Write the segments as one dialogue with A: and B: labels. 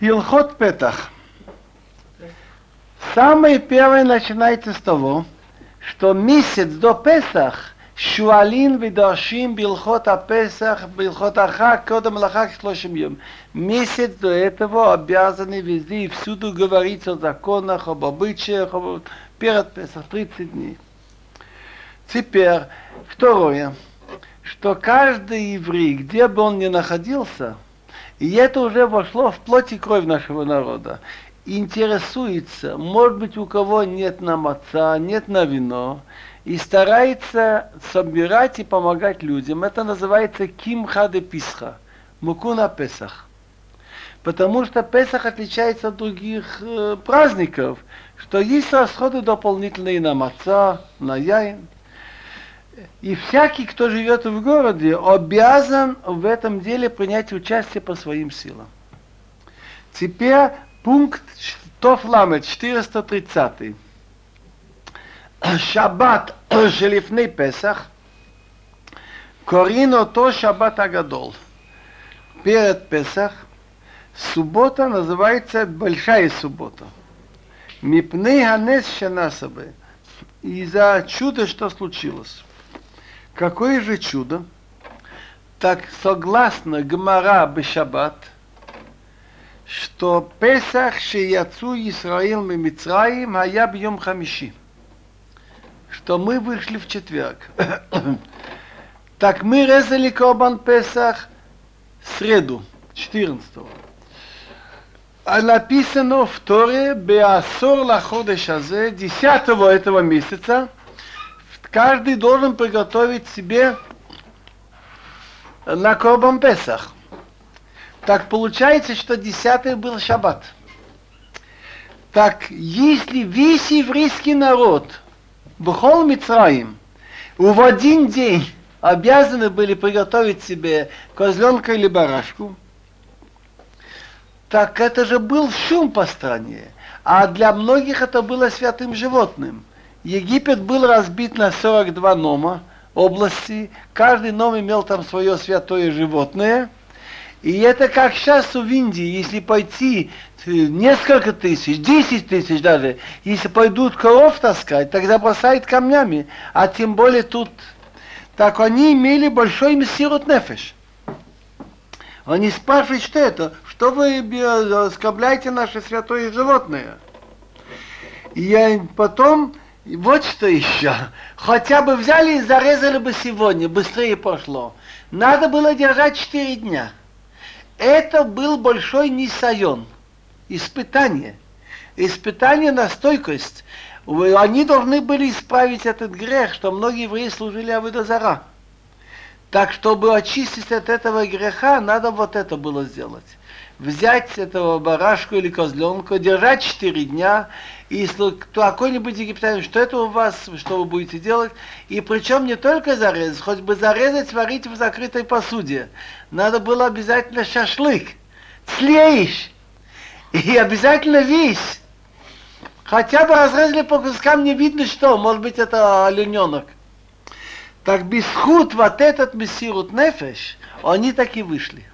A: Илхот Петах. Самое первое начинается с того, что месяц до Песах שואלים ודורשים בהלכות הפסח, בהלכות החג, קודם לחג שלושים יום. Месяц до этого обязаны везде и всюду говорить о законах, об обычаях, об... перед Песах, 30 дней. Теперь, второе, что каждый еврей, где бы он ни находился, и это уже вошло в плоть и кровь нашего народа, интересуется, может быть, у кого нет на маца, нет на вино, и старается собирать и помогать людям. Это называется кимха де писха, муку на Песах. Потому что Песах отличается от других э, праздников, что есть расходы дополнительные на маца, на яин. И всякий, кто живет в городе, обязан в этом деле принять участие по своим силам. Теперь пункт Тофламет 430. Шаббат Шелифный Песах. Корино то Шаббат Агадол. Перед Песах. Суббота называется Большая Суббота. Мипны Ганес Шанасабы. Из-за чуда, что случилось. Какое же чудо? Так согласно Гмара Бешабат, что Песах Шияцу Исраил Мимицраим, а я бьем хамиши что мы вышли в четверг. так мы резали Корбан Песах в среду, 14 а написано в Торе Беасор Лаходеш Азе, 10 этого месяца, каждый должен приготовить себе на Корбан Песах. Так получается, что 10 был шаббат. Так если весь еврейский народ – Бухол Мицраим в один день обязаны были приготовить себе козленка или барашку, так это же был шум по стране, а для многих это было святым животным. Египет был разбит на 42 нома области, каждый ном имел там свое святое животное, и это как сейчас в Индии, если пойти несколько тысяч, десять тысяч даже, если пойдут коров таскать, тогда бросают камнями, а тем более тут. Так они имели большой мессирут нефеш. Они спрашивают, что это? Что вы оскорбляете наше святое животное? И потом, вот что еще. Хотя бы взяли и зарезали бы сегодня, быстрее пошло. Надо было держать четыре дня. Это был большой нисайон испытание. Испытание на стойкость. Они должны были исправить этот грех, что многие евреи служили Авидозара. Так, чтобы очистить от этого греха, надо вот это было сделать. Взять этого барашку или козленка, держать четыре дня, и какой-нибудь египтянин, что это у вас, что вы будете делать, и причем не только зарезать, хоть бы зарезать, сварить в закрытой посуде. Надо было обязательно шашлык. Слеешь! И обязательно весь. Хотя бы разрезали по кускам, не видно что. Может быть, это олененок. Так бесхуд вот этот мессирут нефеш, они так и вышли.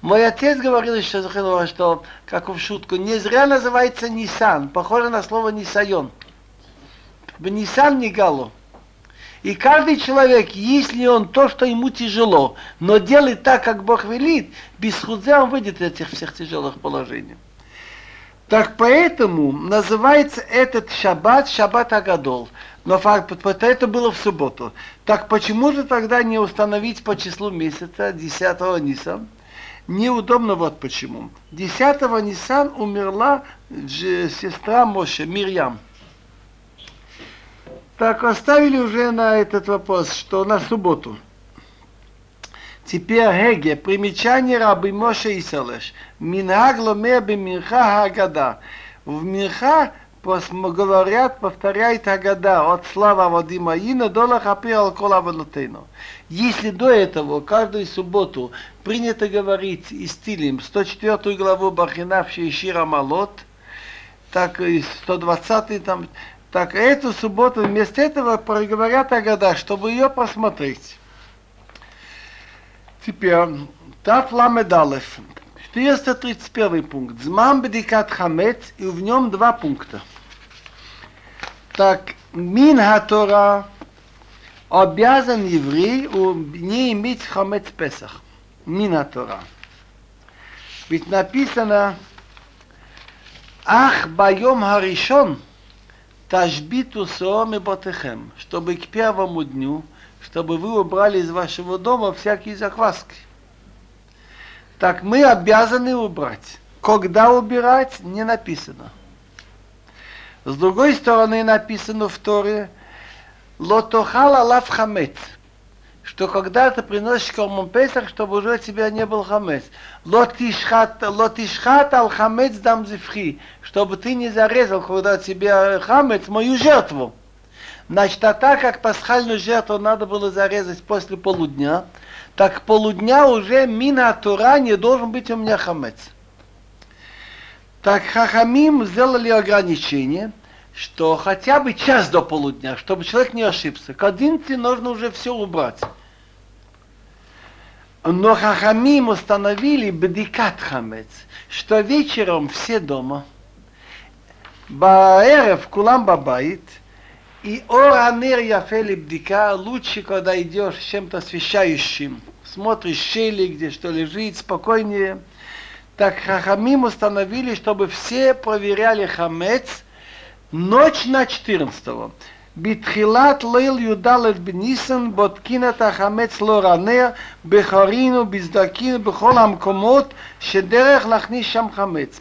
A: Мой отец говорил что, что, как в шутку, не зря называется Нисан, похоже на слово Нисайон. Нисан не гало. И каждый человек, если он то, что ему тяжело, но делает так, как Бог велит, без худзя он выйдет из этих всех тяжелых положений. Так поэтому называется этот шаббат шаббат Агадол. Но факт, это было в субботу. Так почему же тогда не установить по числу месяца 10 Ниса? Неудобно вот почему. 10 Нисан умерла сестра Моше, Мирьям. Так, оставили уже на этот вопрос, что на субботу. Теперь Геге, примечание рабы Моше и Селеш. Минхаг ломер биминха Агада. В Минха говорят, повторяет Агада от слава Вадима Ина до лахапи алкола валутейну. Если до этого каждую субботу принято говорить и стилем 104 главу Бахинавши Шира Малот, так и 120 там, так эту субботу вместо этого проговорят о годах, чтобы ее посмотреть. Теперь, Таф Ламедалев, 431 пункт. Змам бедикат хамец, и в нем два пункта. Так, мин Тора обязан еврей не иметь хамец Песах. Мин Тора. Ведь написано, ах байом харишон, тажбиту соами ботехем, чтобы к первому дню, чтобы вы убрали из вашего дома всякие закваски. Так мы обязаны убрать. Когда убирать, не написано. С другой стороны написано в Торе, лотохала лав хамец, что когда ты приносишь кормом Песах, чтобы уже у тебя не был хамец. Лотишхат ал хамец дам зевхи, чтобы ты не зарезал, когда у тебя хамец, мою жертву. Значит, а так как пасхальную жертву надо было зарезать после полудня, так полудня уже мина Тура не должен быть у меня хамец. Так Хахамим сделали ограничение, что хотя бы час до полудня, чтобы человек не ошибся. К 11 нужно уже все убрать. Но Хахамим установили бдикат хамец, что вечером все дома, Баэрев кулам бабайт, и оранер яфели бдика лучше, когда идешь с чем-то освещающим. Смотришь щели, где что лежит, спокойнее. Так Хахамим установили, чтобы все проверяли хамец ночь на 14-го. בתחילת ליל י"ד בניסן בודקין את החמץ לא רנע בחורין ובסדקין בכל המקומות שדרך להכניס שם חמץ.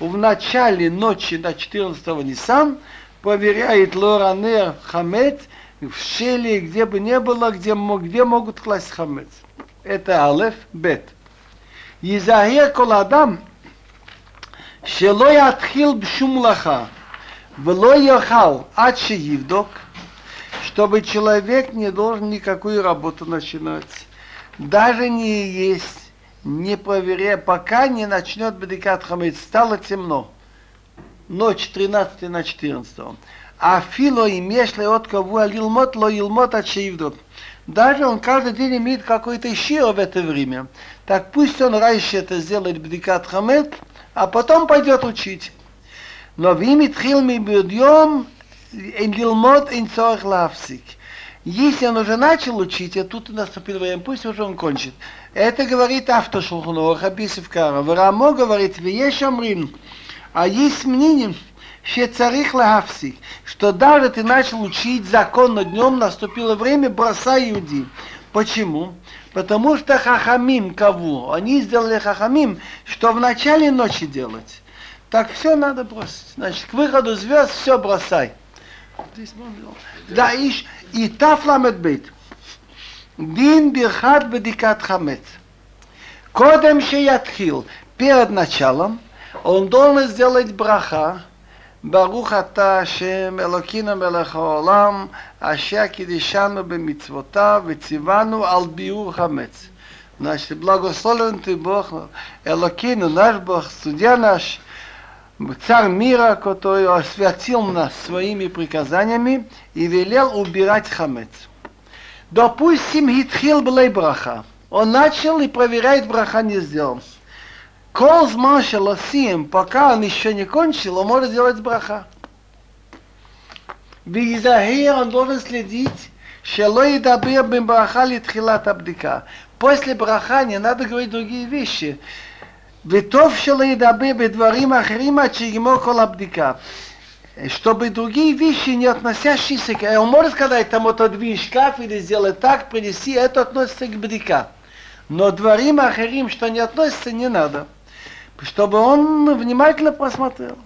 A: ובנצ'לי נוצ'י на 14 Нисан проверяет Лоранер хамец в щели, где бы не было, где, где могут класть хамец. Это алеф, бет. Езахер коладам, שלא יתחיל בשום מלאכה ולא יאכל עד שיבדוק, чтобы человек не должен никакую работу начинать, даже не есть, не проверяя, пока не начнет бедикат хамец. Стало темно ночь 13 на 14. А фило им если от кого лилмот ло илмот от шеивдот. Даже он каждый день имеет какой-то щиро в это время. Так пусть он раньше это сделает бдикат хамет, а потом пойдет учить. Но в имя тхил ми бьем лилмот ин цорх лавсик. Если он уже начал учить, а тут наступил время, пусть уже он кончит. Это говорит автор Шулхунора, Хабисов Кара. Рамо говорит, вееш амрин, а есть мнение, что царих лахавсик, что даже ты начал учить закон на днем, наступило время, бросай иуди. Почему? Потому что хахамим кого? Они сделали хахамим, что в начале ночи делать. Так все надо бросить. Значит, к выходу звезд все бросай. Да, иш, и тафламет бейт. Дин бирхат бедикат хамец. Кодем шеятхил, перед началом, он должен сделать браха. Барух ата Ашем, Элокина Мелехаолам, Аша Кидишану Бемитцвота, Вецивану Албиур Хамец. Значит, благословен ты Бог, Элокину, наш Бог, судья наш, царь мира, который освятил нас своими приказаниями и велел убирать хамец. Допустим, Хитхил была браха. Он начал и проверяет, браха не сделал. כל זמן שלא סיים, пока он еще не кончил, он может сделать браха. ויזהר, он должен следить, שלא ידבר בין ברכה לתחילת הבדיקה. После браха не надо говорить другие вещи. וטוב שלא ידבר בדברים אחרים עד שיגמור כל הבדיקה. Чтобы другие вещи, не относящиеся к... Он может сказать, там отодвинь шкаф или сделай так, принеси, это относится к бдика. Но дворим ахарим, что не относится, не надо чтобы он внимательно посмотрел.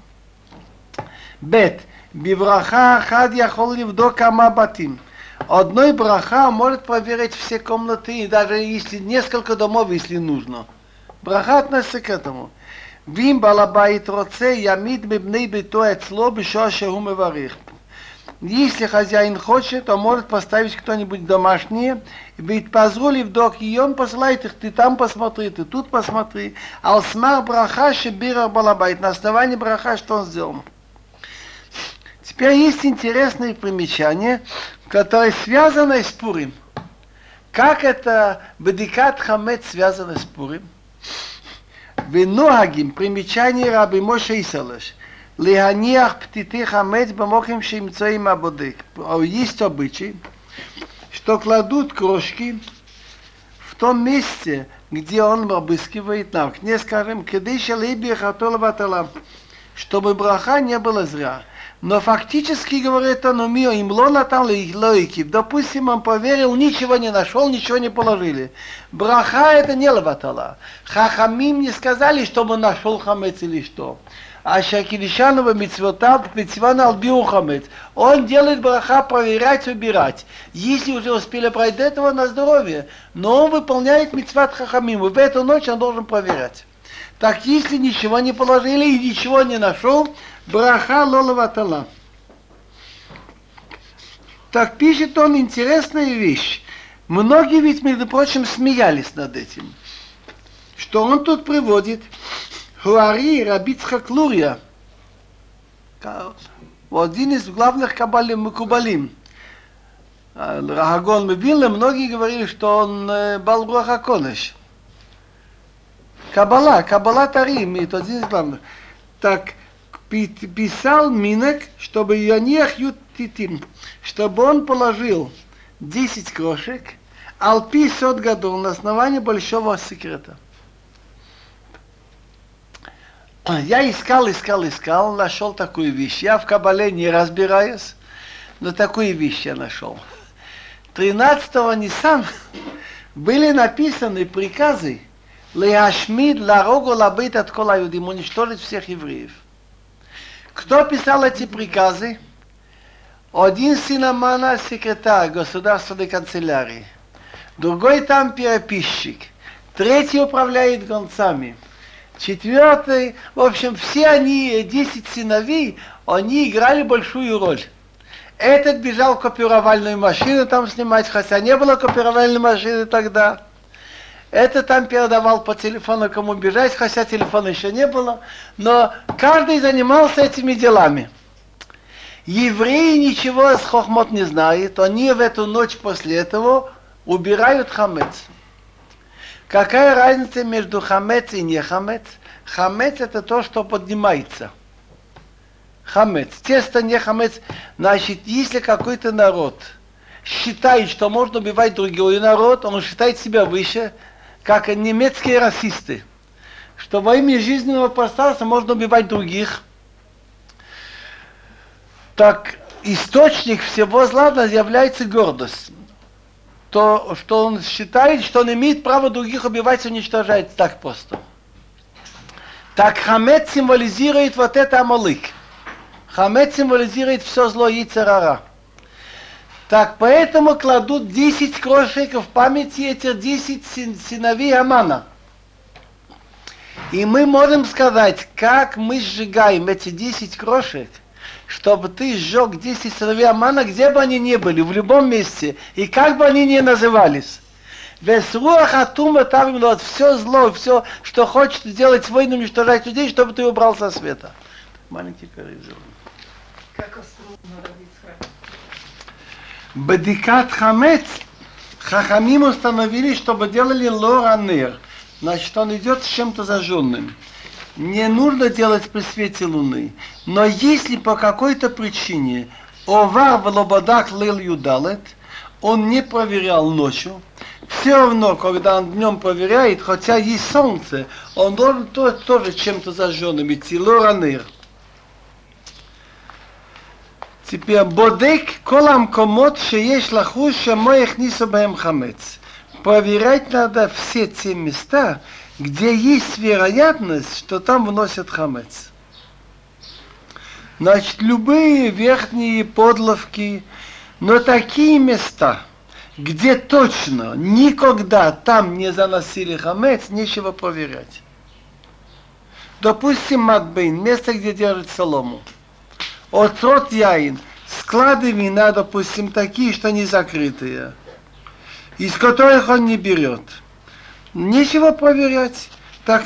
A: Бет. Бивраха хад яхол ливдок батим. Одной браха может проверить все комнаты, и даже если несколько домов, если нужно. Браха относится к этому. Вим балабайт роце ямид бибней бито эцло бишо шеху меварих. Если хозяин хочет, то может поставить кто-нибудь домашнее, ведь позволив док, и он посылает их, ты там посмотри, ты тут посмотри. Алсмар браха шебира балабайт, на основании браха, что он сделал. Теперь есть интересные примечания, которые связаны с Пурим. Как это бедикат хамет связано с Пурим? Венуагим, примечание Раби Моше Исалаш – Лиханиах птиты хамец бамоким шимцоим абодык. Есть а обычай, что кладут крошки в том месте, где он обыскивает нам. Не скажем, кедыша лейби хатолватала, чтобы браха не было зря. Но фактически, говорит он, умио им лона там лойки. Допустим, он поверил, ничего не нашел, ничего не положили. Браха это не лаватала. Хахамим не сказали, чтобы нашел хамец или что. А Шакидишанова митцвота митцвана албиу хамец. Он делает браха проверять, убирать. Если уже успели пройти этого на здоровье, но он выполняет митцват хахамим. И в эту ночь он должен проверять. Так если ничего не положили и ничего не нашел, браха лолаватала. Так пишет он интересная вещь. Многие ведь, между прочим, смеялись над этим. Что он тут приводит? Хуари Рабицхак Лурия, один из главных кабалим Мукубалим. Рахагон Мебиле, многие говорили, что он Балруаха Конеш. Кабала, Кабала Тарим, это один из главных. Так, писал Минек, чтобы Янех Ютитим, чтобы он положил 10 крошек, Алпи сот годов на основании большого секрета. Я искал, искал, искал, нашел такую вещь. Я в Кабале не разбираюсь, но такую вещь я нашел. 13-го Нисан были написаны приказы Леашмид, Ларогу, Лабит от Кола Юдим, уничтожить всех евреев. Кто писал эти приказы? Один сын Амана, секретарь государственной канцелярии. Другой там переписчик. Третий управляет гонцами. Четвертый, в общем, все они, десять сыновей, они играли большую роль. Этот бежал в копировальную машину там снимать, хотя не было копировальной машины тогда. Это там передавал по телефону, кому бежать, хотя телефона еще не было. Но каждый занимался этими делами. Евреи ничего с хохмот не знают, они в эту ночь после этого убирают хамец. Какая разница между хамец и не хамец? Хамец это то, что поднимается. Хамец. Тесто не хамец. Значит, если какой-то народ считает, что можно убивать другой народ, он считает себя выше, как немецкие расисты, что во имя жизненного пространства можно убивать других. Так источник всего зла является гордость то, что он считает, что он имеет право других убивать и уничтожать так просто. Так хамет символизирует вот это амалык. Хамет символизирует все зло и царара. Так поэтому кладут 10 крошек в памяти этих 10 сыновей Амана. И мы можем сказать, как мы сжигаем эти 10 крошек – чтобы ты сжег 10 сыновей Амана, где бы они ни были, в любом месте, и как бы они ни назывались. Весь руах атума там вот все зло, все, что хочет сделать войну, уничтожать людей, чтобы ты убрал со света. Маленький перерыв Как Бадикат хамец Хахамим установили, чтобы делали лоранер. Значит, он идет с чем-то зажженным не нужно делать при свете луны. Но если по какой-то причине Овар в Лободах лил юдалет, он не проверял ночью, все равно, когда он днем проверяет, хотя есть солнце, он должен то, тоже чем-то зажженным идти, лораныр. Теперь бодек колам комот, шеешь лахуш, шамоих нису баем хамец. Проверять надо все те места, где есть вероятность, что там вносят хамец. Значит, любые верхние подловки, но такие места, где точно никогда там не заносили хамец, нечего проверять. Допустим, Матбейн, место, где держат солому. Отрот яин, склады вина, допустим, такие, что не закрытые, из которых он не берет – Нечего проверять. Так,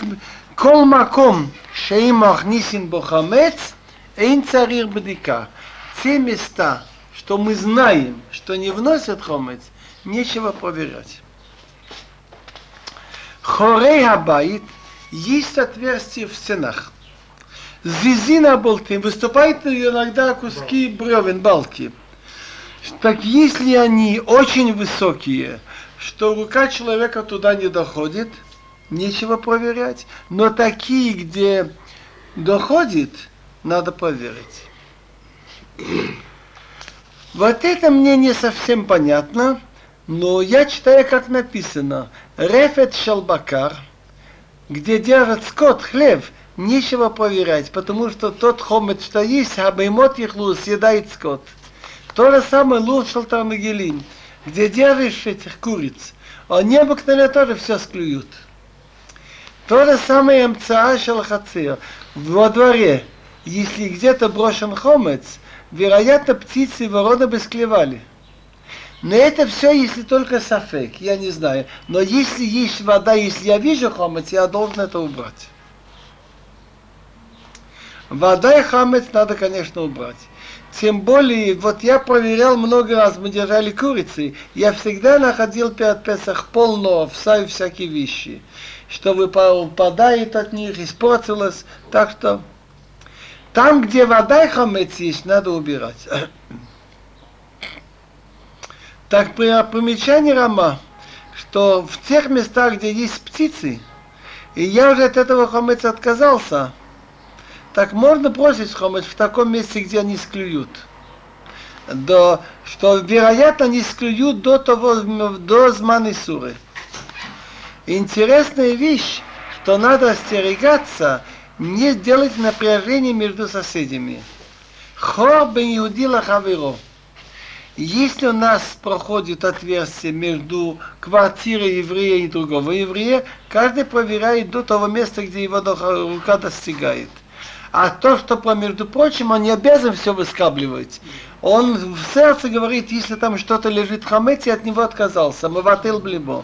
A: кол маком шеим махнисин бохамец, эйн царир бдика. Те места, что мы знаем, что не вносят хомец, нечего проверять. Хорей хабайт, есть отверстие в стенах. Зизина болты, выступают иногда куски бревен, балки. Так если они очень высокие, что рука человека туда не доходит, нечего проверять. Но такие, где доходит, надо проверить. Вот это мне не совсем понятно, но я читаю, как написано. Рефет шалбакар, где держат скот, хлеб, нечего проверять, потому что тот хомет, что есть, обоймот их лу, съедает скот. То же самое лук шалтарнагелин, где держишь этих куриц. Они обыкновенно тоже все склюют. То же самое МЦА шалхацир. Во дворе, если где-то брошен хомец, вероятно, птицы вороны бы склевали. Но это все, если только сафек, я не знаю. Но если есть вода, если я вижу хомец, я должен это убрать. Вода и хамец надо, конечно, убрать. Тем более, вот я проверял много раз, мы держали курицы, я всегда находил перед Песах полно всякие всякие вещи, что выпадает от них, испортилось, так что там, где вода и хамец есть, надо убирать. Так при примечании Рама, что в тех местах, где есть птицы, и я уже от этого хамеца отказался, так можно бросить хомец в таком месте, где они склюют. До, что, вероятно, они склюют до того, до зманы суры. Интересная вещь, что надо остерегаться, не делать напряжение между соседями. Хор бен Иудила Хаверо. Если у нас проходит отверстие между квартирой еврея и другого еврея, каждый проверяет до того места, где его рука достигает. А то, что, между прочим, он не обязан все выскабливать. Он в сердце говорит, если там что-то лежит в хамете, от него отказался. Мавател блибо.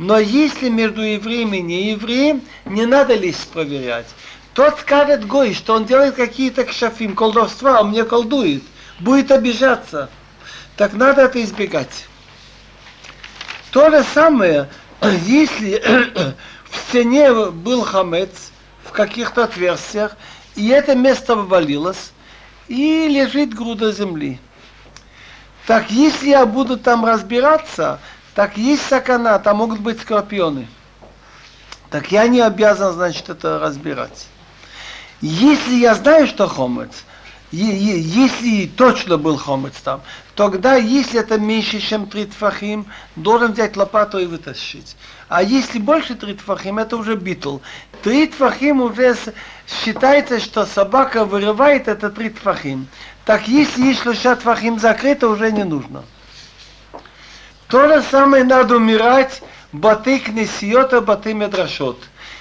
A: Но если между евреем и неевреем, не надо лезть проверять. Тот скажет Гой, что он делает какие-то кшафим, колдовства, он мне колдует. Будет обижаться. Так надо это избегать. То же самое, если в стене был хамец в каких-то отверстиях, и это место обвалилось, и лежит груда земли. Так если я буду там разбираться, так есть сакана, там могут быть скорпионы. Так я не обязан, значит, это разбирать. Если я знаю, что хомец, если точно был хомец там, тогда, если это меньше, чем три тфахим, должен взять лопату и вытащить. А если больше три тфахим, это уже битл. Три тфахим уже считается, что собака вырывает это три тфахим. Так если есть шлыша тфахим закрыто, уже не нужно. То же самое надо умирать баты кнесиота, баты медрашот.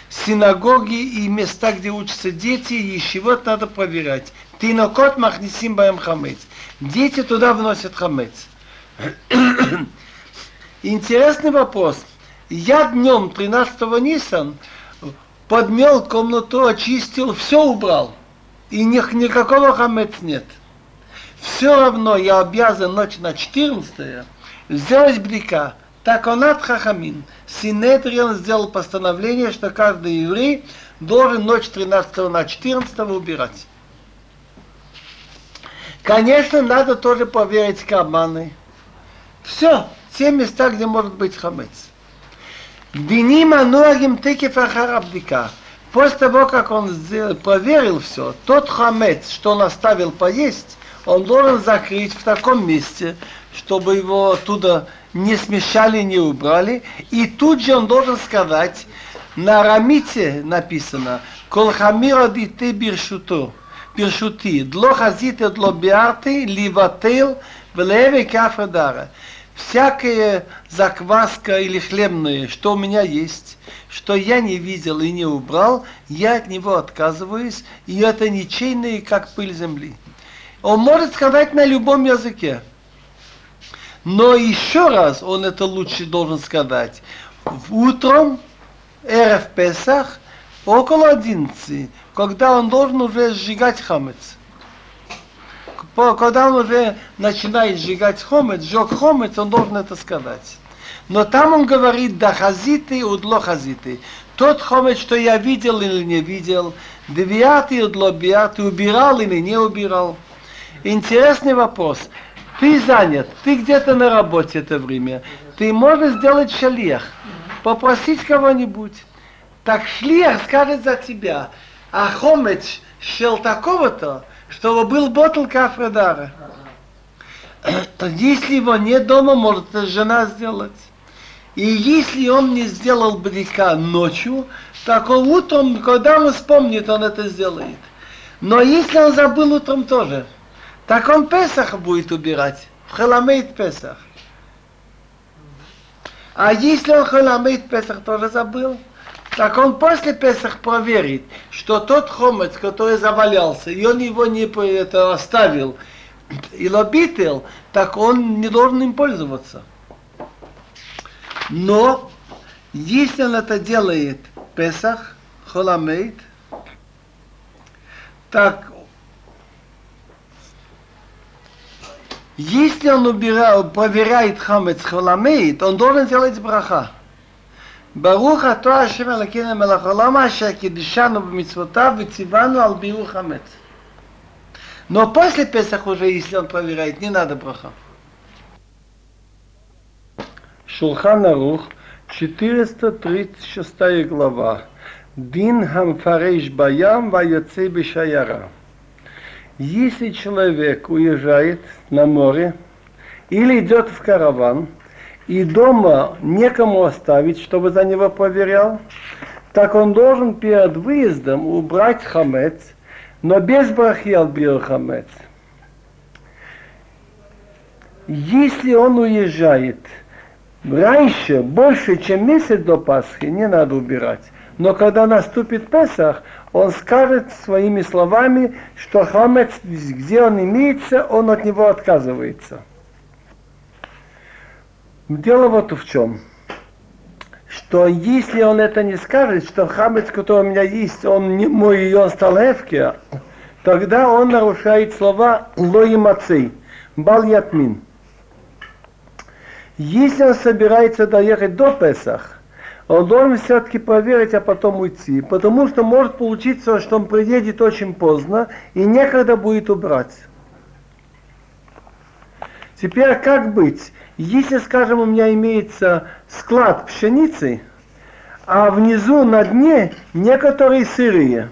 A: Синагоги и места, где учатся дети, и вот надо проверять. Тинокот махнисим баем хамец. Дети туда вносят хамец. Интересный вопрос. Я днем 13 Нисан подмел комнату, очистил, все убрал. И ни, никакого хамец нет. Все равно я обязан ночь на 14 сделать блика. Так он от Хахамин. Синедрион сделал постановление, что каждый еврей должен ночь 13 на 14 убирать. Конечно, надо тоже поверить карманы. Все, все места, где может быть хамец. Бинима нуагим текев ахарабдика. После того, как он проверил все, тот хамец, что он оставил поесть, он должен закрыть в таком месте, чтобы его оттуда не смешали, не убрали. И тут же он должен сказать, на арамите написано, колхамира дите биршуто, биршути, дло хазите, дло биарты, ливател, влеве кафрадара всякая закваска или хлебное, что у меня есть, что я не видел и не убрал, я от него отказываюсь, и это ничейное, как пыль земли. Он может сказать на любом языке. Но еще раз он это лучше должен сказать. Утром, РФ Песах, около 11, когда он должен уже сжигать хамец когда он уже начинает сжигать хомец, сжег хомец, он должен это сказать. Но там он говорит, да хазиты, удло хазиты. тот хомец, что я видел или не видел, девиатый от лобиатый, убирал или не убирал. Интересный вопрос. Ты занят, ты где-то на работе это время. Ты можешь сделать шалех, попросить кого-нибудь. Так шлех скажет за тебя, а хомец шел такого-то, чтобы был ботл кафредара. Если его нет дома, может это жена сделать. И если он не сделал бдика ночью, так утром, когда он вспомнит, он это сделает. Но если он забыл утром тоже, так он Песах будет убирать. В Халамейт Песах. А если он Халамейт Песах тоже забыл, так он после Песах проверит, что тот хомец, который завалялся, и он его не это, оставил, и лобител, так он не должен им пользоваться. Но если он это делает Песах, Холамейт, так если он убирает, проверяет хамец холамейт, он должен делать браха. ברוך אתה השם אלוקינו מלך העולם אשר קידשנו במצוותיו וציוונו על ביעור חמץ. Но после Песах уже, если он проверяет, не надо браха. Шулхан Арух, 436 глава. Дин Хамфареш Баям Ваяце Бешаяра. Если человек уезжает на море или идет в караван, и дома некому оставить, чтобы за него проверял, так он должен перед выездом убрать хамец, но без брахи отбил хамец. Если он уезжает раньше, больше, чем месяц до Пасхи, не надо убирать. Но когда наступит Песах, он скажет своими словами, что хамец, где он имеется, он от него отказывается. Дело вот в чем, что если он это не скажет, что хамец, который у меня есть, он не мой, и он стал эвке, тогда он нарушает слова лои мацей, бал ятмин. Если он собирается доехать до Песах, он должен все-таки проверить, а потом уйти. Потому что может получиться, что он приедет очень поздно и некогда будет убрать. Теперь как быть? Если, скажем, у меня имеется склад пшеницы, а внизу на дне некоторые сырые,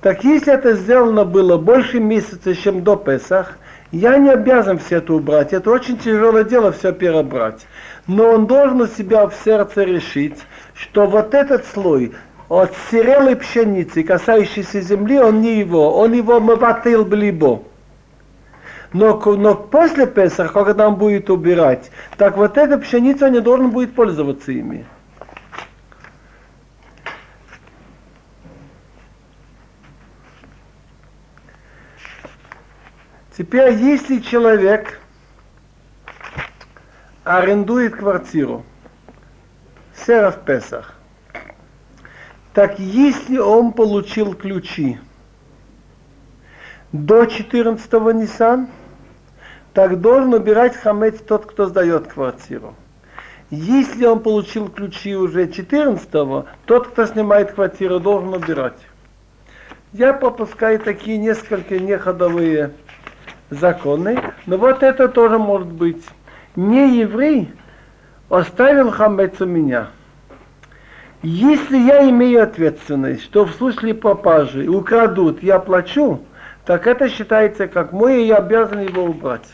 A: так если это сделано было больше месяца, чем до Песах, я не обязан все это убрать. Это очень тяжелое дело все перебрать. Но он должен у себя в сердце решить, что вот этот слой от сирелой пшеницы, касающейся земли, он не его, он его мыватыл блибо. Но, но после Песаха, когда он будет убирать, так вот эта пшеница не должен будет пользоваться ими. Теперь, если человек арендует квартиру, Сера в Песах, так если он получил ключи до 14 Нисан, так должен убирать хамец тот, кто сдает квартиру. Если он получил ключи уже 14-го, тот, кто снимает квартиру, должен убирать. Я пропускаю такие несколько неходовые законы, но вот это тоже может быть. Не еврей оставил хамец у меня. Если я имею ответственность, что в случае пропажи украдут, я плачу, так это считается как мой, и я обязан его убрать.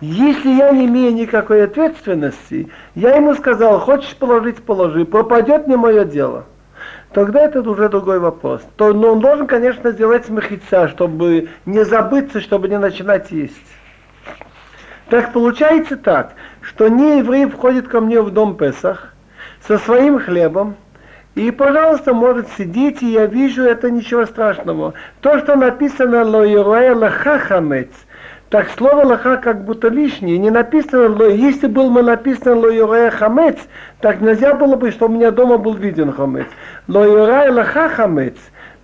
A: Если я не имею никакой ответственности, я ему сказал, хочешь положить, положи, пропадет не мое дело. Тогда это уже другой вопрос. То, но он должен, конечно, сделать махица, чтобы не забыться, чтобы не начинать есть. Так получается так, что не еврей входит ко мне в дом Песах со своим хлебом, и, пожалуйста, может сидеть, и я вижу, это ничего страшного. То, что написано «Лоируэ лахахамец», так слово лоха как будто лишнее. Не написано, если был бы написано лоюрая хамец, так нельзя было бы, что у меня дома был виден хамец. Лоюрая лоха хамец.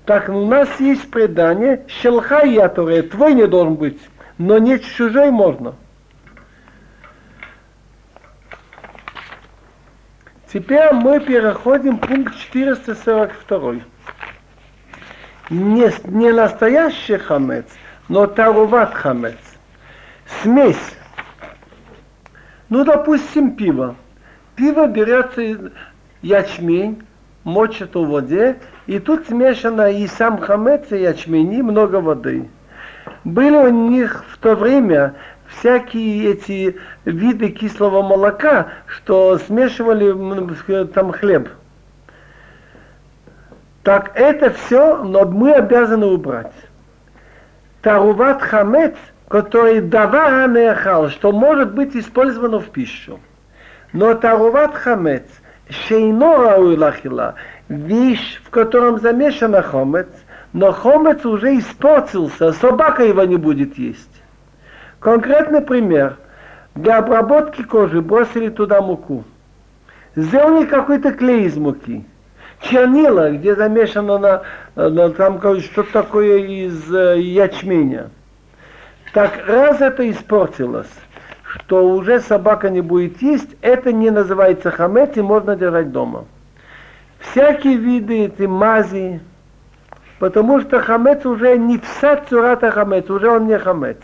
A: Так у нас есть предание, щелха ятуре, твой не должен быть, но не чужой можно. Теперь мы переходим к пункт 442. Не, не настоящий хамец, но таруват хамец. Смесь. Ну, допустим, пиво. Пиво берется ячмень, мочат в воде, и тут смешано и сам хамец, и ячмень, и много воды. Были у них в то время всякие эти виды кислого молока, что смешивали там хлеб. Так это все, но мы обязаны убрать. Таруват хамец, который давар нехал, что может быть использовано в пищу. Но таруват хамец, шейно рауилахила, вещь, в котором замешана хомец, но хомец уже испортился, собака его не будет есть. Конкретный пример. Для обработки кожи бросили туда муку. Сделали какой-то клей из муки. Чернила, где замешано на, на там что-то такое из э, ячменя. Так раз это испортилось, что уже собака не будет есть, это не называется хамец и можно держать дома. Всякие виды эти мази, потому что хамец уже не вся цурата хамец, уже он не хамец.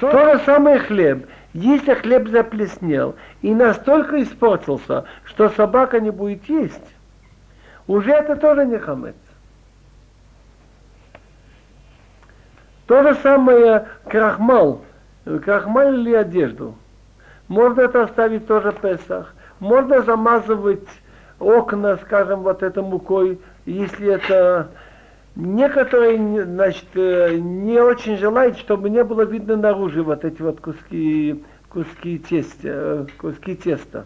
A: То же самое хлеб. Если хлеб заплеснел и настолько испортился, что собака не будет есть, уже это тоже не хамец. То же самое крахмал. Крахмал или одежду. Можно это оставить тоже в Песах. Можно замазывать окна, скажем, вот этой мукой, если это Некоторые, значит, э, не очень желают, чтобы не было видно наружу вот эти вот куски, куски теста, э, куски теста.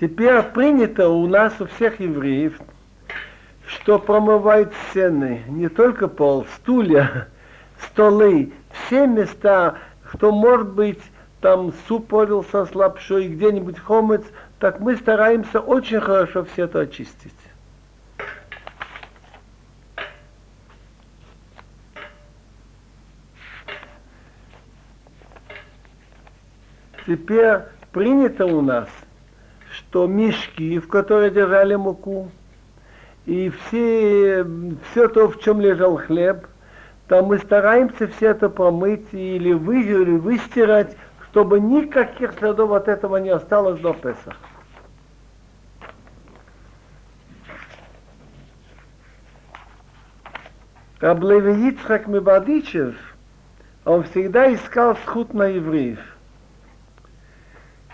A: Теперь принято у нас у всех евреев, что промывают стены, не только пол, стулья, столы, все места, что может быть там суп полился с лапшой, где-нибудь хомец, так мы стараемся очень хорошо все это очистить. Теперь принято у нас, что мешки, в которые держали муку, и все, все то, в чем лежал хлеб, там мы стараемся все это промыть или, вы, или выстирать, чтобы никаких следов от этого не осталось до Песах. Раблеви Ицхак Мебадичев, он всегда искал сход на евреев.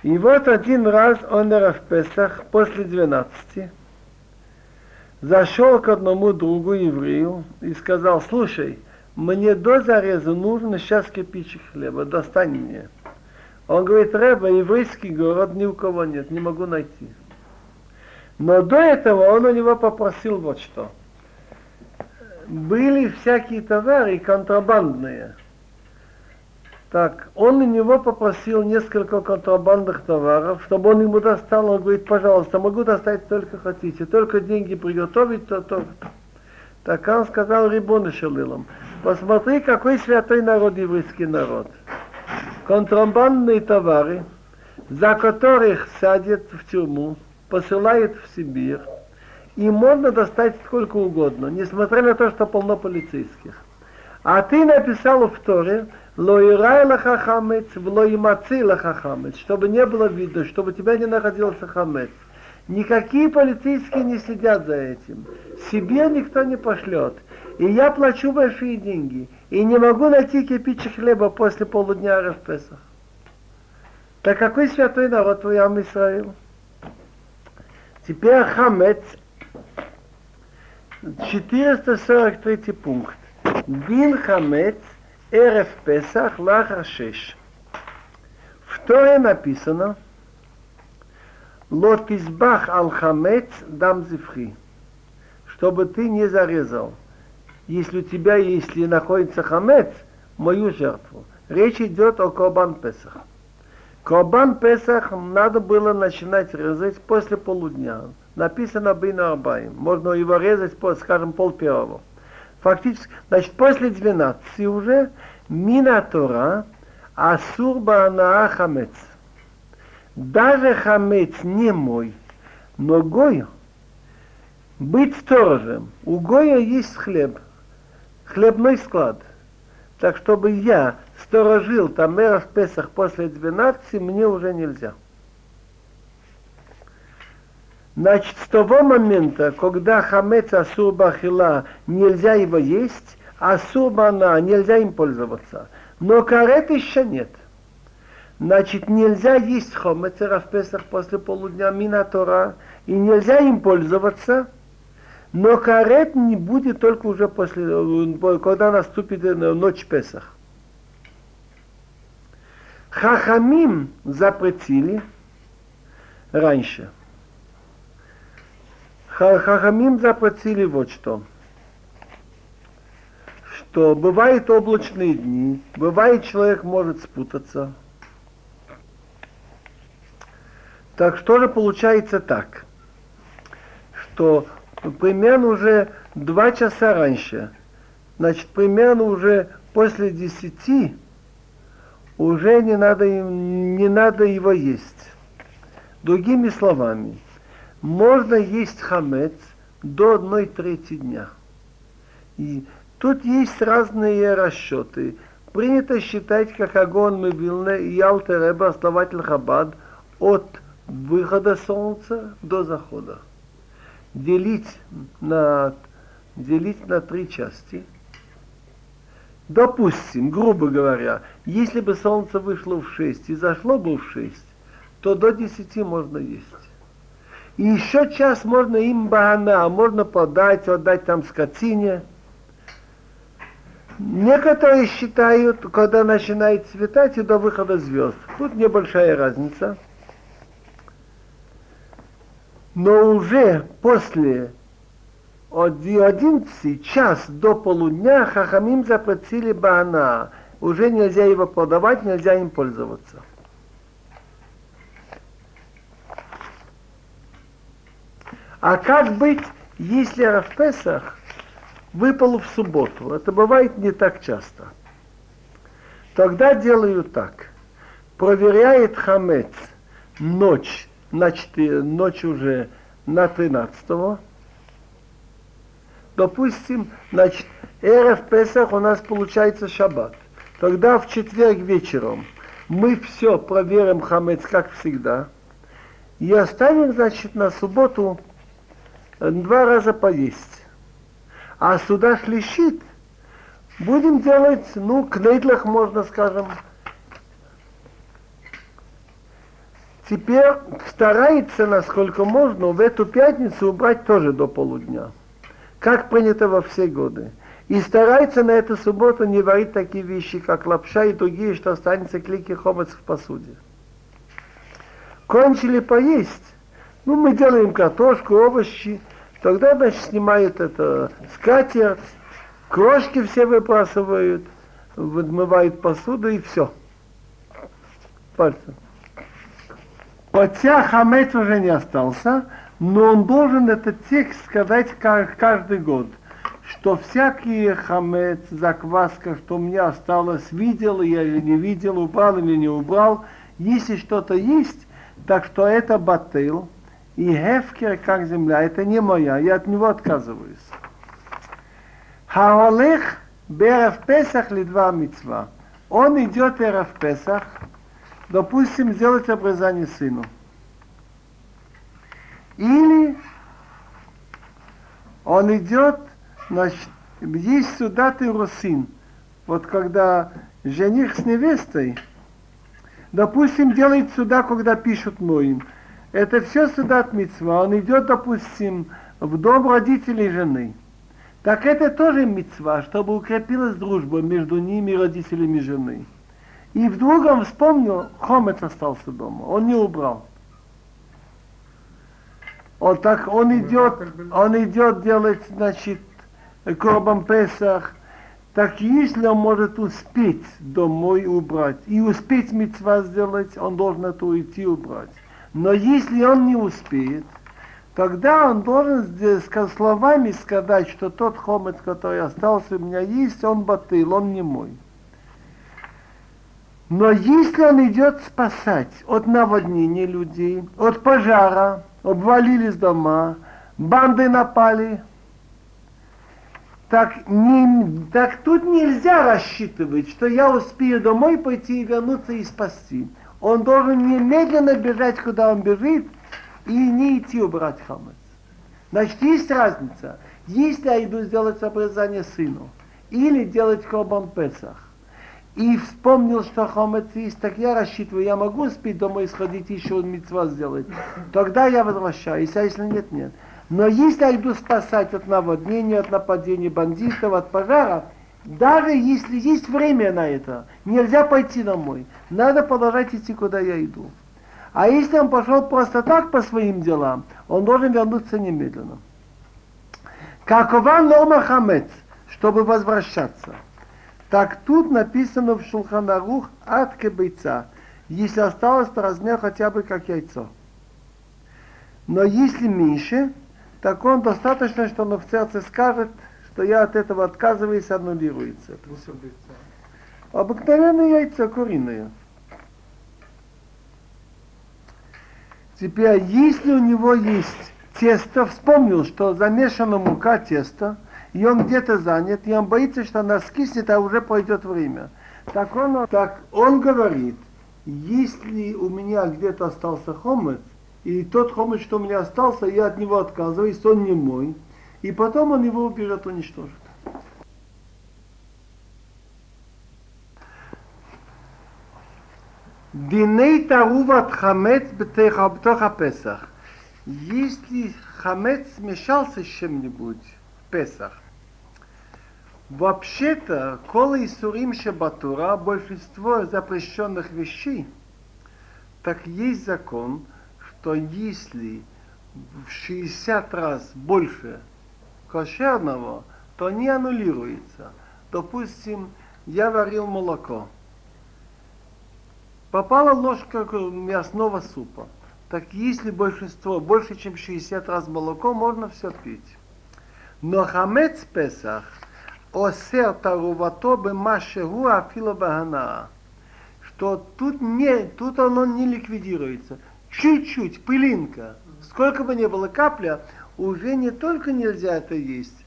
A: И вот один раз он в Песах после 12 зашел к одному другу еврею и сказал, слушай, мне до зареза нужно сейчас кирпичик хлеба, достань мне. Он говорит, Рэба, еврейский город ни у кого нет, не могу найти. Но до этого он у него попросил вот что. Были всякие товары контрабандные. Так, он у него попросил несколько контрабандных товаров, чтобы он ему достал. Он говорит, пожалуйста, могу достать только хотите, только деньги приготовить, то, то. Так он сказал Рибону Шалилам, посмотри, какой святой народ еврейский народ контрабандные товары, за которых садят в тюрьму, посылают в Сибирь, и можно достать сколько угодно, несмотря на то, что полно полицейских. А ты написал в Торе, Лоирай лахахамец, влоимаци лахахамец, чтобы не было видно, чтобы у тебя не находился хамец. Никакие полицейские не следят за этим. Себе никто не пошлет. И я плачу большие деньги. И не могу найти кирпичик хлеба после полудня Рафпесах. Так какой святой народ твой Ам Исраил? Теперь Хамец, 443 пункт. Дин Хамец, Эрев Песах, Лахар Шеш. В Торе написано, Лотизбах ал хамец дам зифри, чтобы ты не зарезал если у тебя, если находится хамец, мою жертву. Речь идет о Корбан Песах. Корбан Песах надо было начинать резать после полудня. Написано Бина Арбаим. Можно его резать, скажем, пол первого. Фактически, значит, после 12 уже мина Тора, асур баанаа хамец. Даже хамец не мой, но гой. Быть сторожем. У Гоя есть хлеб, хлебной склад. Так чтобы я сторожил там в Песах после 12, мне уже нельзя. Значит, с того момента, когда хамец асур бахила, нельзя его есть, асур бана, нельзя им пользоваться. Но карет еще нет. Значит, нельзя есть хомец в Песах после полудня Минатора, и нельзя им пользоваться, но карет не будет только уже после, когда наступит ночь Песах. Хахамим запретили раньше. Хахамим запретили вот что. Что бывают облачные дни, бывает человек может спутаться. Так что же получается так, что примерно уже два часа раньше, значит, примерно уже после десяти уже не надо, не надо его есть. Другими словами, можно есть хамец до одной трети дня. И тут есть разные расчеты. Принято считать, как Агон Мивилне и Алтереба, основатель Хабад, от выхода солнца до захода. Делить на, делить на три части. Допустим, грубо говоря, если бы солнце вышло в 6 и зашло бы в 6, то до 10 можно есть. И еще час можно им багана, можно подать, отдать там скотине. Некоторые считают, когда начинает светать и до выхода звезд. Тут небольшая разница. Но уже после 11 час до полудня Хахамим запретили бана. Уже нельзя его продавать, нельзя им пользоваться. А как быть, если в Песах выпал в субботу? Это бывает не так часто. Тогда делаю так. Проверяет хамец ночь, значит, ночь уже на 13 Допустим, значит, эра в Песах у нас получается шаббат. Тогда в четверг вечером мы все проверим хамец, как всегда, и оставим, значит, на субботу два раза поесть. А сюда шлищит, будем делать, ну, кнейдлах можно, скажем, теперь старается, насколько можно, в эту пятницу убрать тоже до полудня. Как принято во все годы. И старается на эту субботу не варить такие вещи, как лапша и другие, что останется клики хомец в посуде. Кончили поесть, ну, мы делаем картошку, овощи. Тогда, значит, снимают это скатерть, крошки все выбрасывают, выдмывают посуду и все. Пальцем. Хотя хамец уже не остался, но он должен этот текст сказать каждый год, что всякий хамец, закваска, что у меня осталось, видел я или не видел, убрал или не убрал, если что-то есть, так что это батыл, и Хефкер, как земля, это не моя, я от него отказываюсь. Хаолех Берев Песах ли два мецва. Он идет Берев Песах, допустим, сделать обрезание сыну. Или он идет, значит, есть сюда ты русин. Вот когда жених с невестой, допустим, делает сюда, когда пишут моим. Это все судат мецва. Он идет, допустим, в дом родителей жены. Так это тоже мецва, чтобы укрепилась дружба между ними и родителями жены. И вдруг он вспомнил, хомец остался дома, он не убрал. Он так, он идет, он идет делать, значит, Корбан Песах, так если он может успеть домой убрать и успеть мецва сделать, он должен это уйти убрать. Но если он не успеет, тогда он должен словами сказать, что тот хомец, который остался у меня есть, он батыл, он не мой. Но если он идет спасать от наводнения людей, от пожара, обвалились дома, банды напали, так, не, так тут нельзя рассчитывать, что я успею домой пойти и вернуться и спасти. Он должен немедленно бежать, куда он бежит, и не идти убрать хамец. Значит, есть разница. Если я иду сделать обрезание сыну, или делать корбан Песах, и вспомнил, что хамец есть, так я рассчитываю, я могу спить домой сходить еще митцва сделать. Тогда я возвращаюсь, а если нет, нет. Но если я иду спасать от наводнения, от нападения бандитов, от пожара, даже если есть время на это, нельзя пойти домой. Надо продолжать идти, куда я иду. А если он пошел просто так по своим делам, он должен вернуться немедленно. Какова норма хамец, чтобы возвращаться? Так тут написано в Шулханарух от кебейца, если осталось по размеру хотя бы как яйцо. Но если меньше, так он достаточно, что он в сердце скажет, что я от этого отказываюсь, аннулируется. Обыкновенное яйцо куриное. Теперь, если у него есть тесто, вспомнил, что замешана мука теста, и он где-то занят, и он боится, что она скиснет, а уже пройдет время. Так он, так он говорит, если у меня где-то остался хомец, и тот хомыч, что у меня остался, я от него отказываюсь, он не мой, и потом он его убежит, уничтожит. Диней таруват хамец бетеха Песах. Если хамец смешался с чем-нибудь в Песах, вообще-то, кола и сурим шабатура, большинство запрещенных вещей, так есть закон, что если в 60 раз больше кошерного, то не аннулируется. Допустим, я варил молоко – попала ложка мясного супа. Так если большинство, больше чем 60 раз молоко, можно все пить. Но хамец Песах осер тарувато бемашеху афило багана. Что тут, не, тут оно не ликвидируется. Чуть-чуть, пылинка. Сколько бы ни было капля, уже не только нельзя это есть,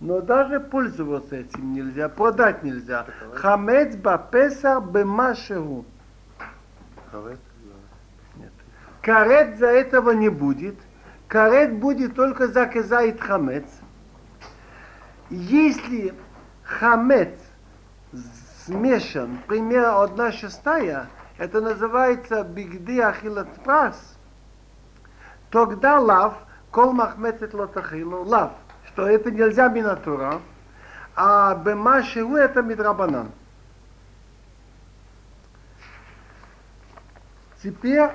A: но даже пользоваться этим нельзя, продать нельзя. Хамец ба Песах бемашеху. Карет? Нет. Карет за этого не будет. Карет будет только за кезает хамец. Если хамец смешан, примерно одна шестая, это называется бигди ахилат прас, тогда лав, кол махмецет лотахилу, лав, что это нельзя минатура, а бемашеву это мидрабанан. Теперь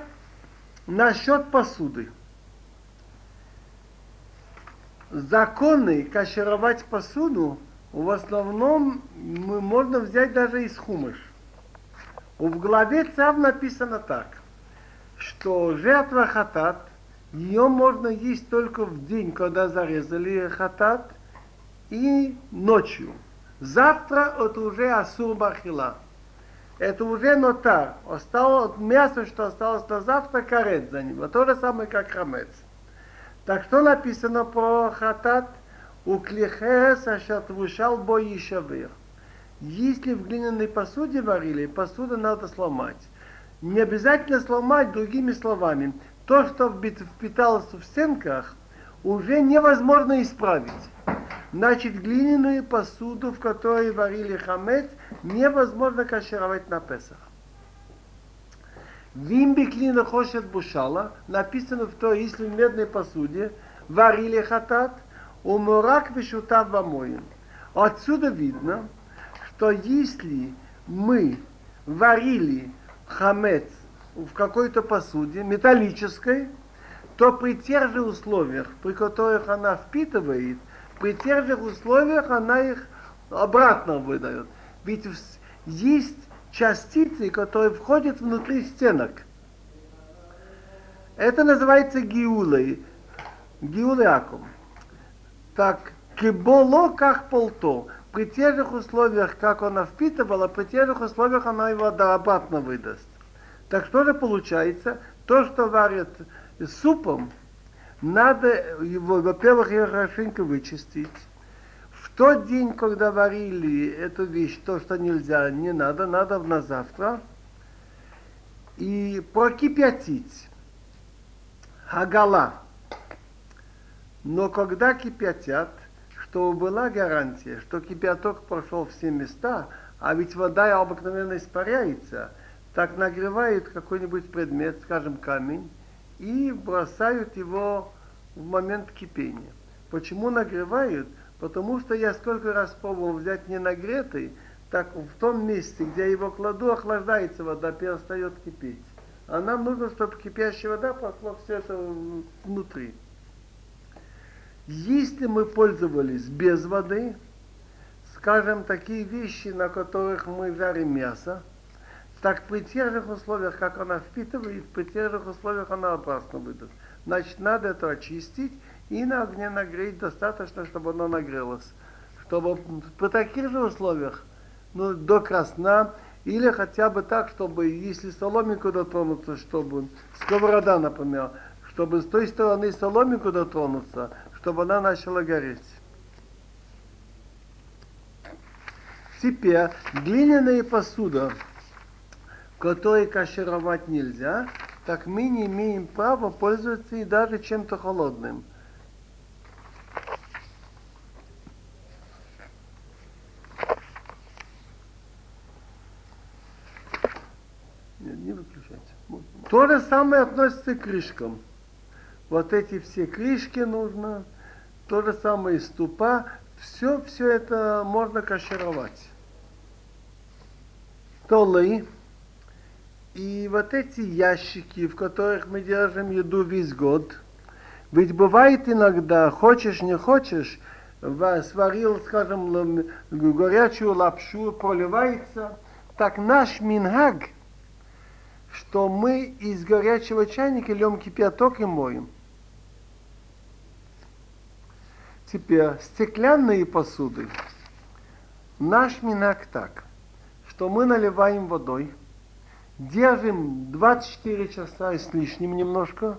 A: насчет посуды. Законы кашировать посуду в основном мы можно взять даже из хумыш. В главе цав написано так, что жертва хатат, ее можно есть только в день, когда зарезали хатат, и ночью. Завтра это уже асур бахила это уже нотар. Осталось мясо, что осталось на завтра, карет за ним. То же самое, как хамец. Так что написано про хатат? У клихерес ашатвушал бой и шавир. Если в глиняной посуде варили, посуду надо сломать. Не обязательно сломать другими словами. То, что впиталось в стенках, уже невозможно исправить. Значит, глиняную посуду, в которой варили хамец, невозможно кашировать на Песах. Вимби клина хошет бушала, написано в той, если в медной посуде варили хатат, умурак вишутав вамоем. Отсюда видно, что если мы варили хамец в какой-то посуде металлической, то при тех же условиях, при которых она впитывает, при тех же условиях она их обратно выдает. Ведь есть частицы, которые входят внутри стенок. Это называется гиулой. Гиулы акум. Так, киболо как полто. при тех же условиях, как она впитывала, при тех же условиях она его обратно выдаст. Так что же получается? То, что варят супом, надо его, во-первых, ее хорошенько вычистить. В тот день, когда варили эту вещь, то, что нельзя, не надо, надо на завтра. И прокипятить. Хагала. Но когда кипятят, чтобы была гарантия, что кипяток прошел все места, а ведь вода обыкновенно испаряется, так нагревают какой-нибудь предмет, скажем, камень, и бросают его в момент кипения. Почему нагревают? Потому что я сколько раз пробовал взять не нагретый, так в том месте, где я его кладу, охлаждается вода, перестает кипеть. А нам нужно, чтобы кипящая вода пошла все это внутри. Если мы пользовались без воды, скажем, такие вещи, на которых мы жарим мясо, так при тех же условиях, как она впитывает, при тех же условиях она обратно выдаст. Значит, надо это очистить и на огне нагреть достаточно, чтобы оно нагрелось. Чтобы при таких же условиях, ну, до красна, или хотя бы так, чтобы, если соломинку дотронуться, чтобы, сковорода, например, чтобы с той стороны соломинку дотронуться, чтобы она начала гореть. Теперь глиняная посуда, которой кашировать нельзя, так мы не имеем права пользоваться и даже чем-то холодным. Нет, не выключайте. То же самое относится к крышкам. Вот эти все крышки нужно, то же самое и ступа, все, все это можно кашировать. Толы, и вот эти ящики, в которых мы держим еду весь год, ведь бывает иногда, хочешь, не хочешь, сварил, скажем, горячую лапшу, проливается, так наш мингаг, что мы из горячего чайника льем кипяток и моем. Теперь стеклянные посуды. Наш минак так, что мы наливаем водой – держим 24 часа и с лишним немножко,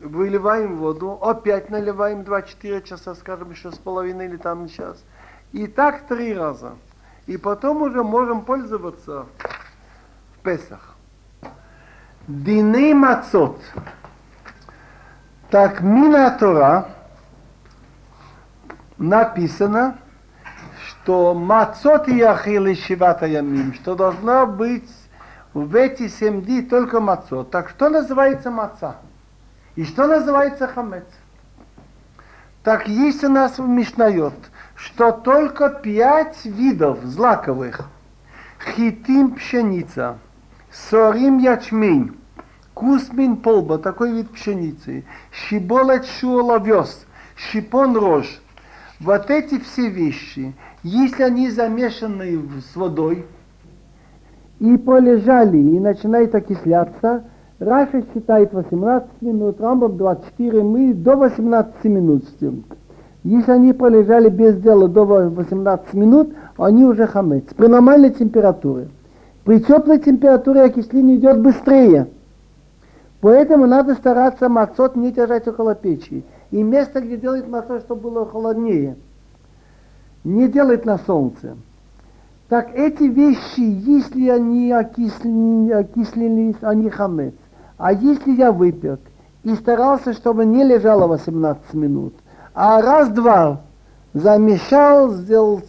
A: выливаем воду, опять наливаем 24 часа, скажем, еще с половиной или там час. И так три раза. И потом уже можем пользоваться в Песах. Дины мацот. Так Мина Тора написано, что мацот и яхили шивата ямим, что должна быть в эти семь дней только мацо. Так что называется маца? И что называется хамец? Так есть у нас в Мишнайот, что только пять видов злаковых. Хитим пшеница, сорим ячмень, кусмин полба, такой вид пшеницы, щиболет шуоловес, шипон рожь. Вот эти все вещи, если они замешаны с водой, и полежали, и начинает окисляться. Раша считает 18 минут, Рамбам 24, мы до 18 минут ждем. Если они полежали без дела до 18 минут, они уже хамец. При нормальной температуре. При теплой температуре окисление идет быстрее. Поэтому надо стараться мацот не держать около печи. И место, где делать мацот, чтобы было холоднее. Не делать на солнце. Так эти вещи, если они окисли, окислились, они хамец. А если я выпек и старался, чтобы не лежало 18 минут, а раз-два замешал, сделал,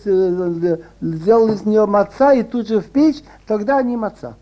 A: сделал из нее маца и тут же в печь, тогда они маца.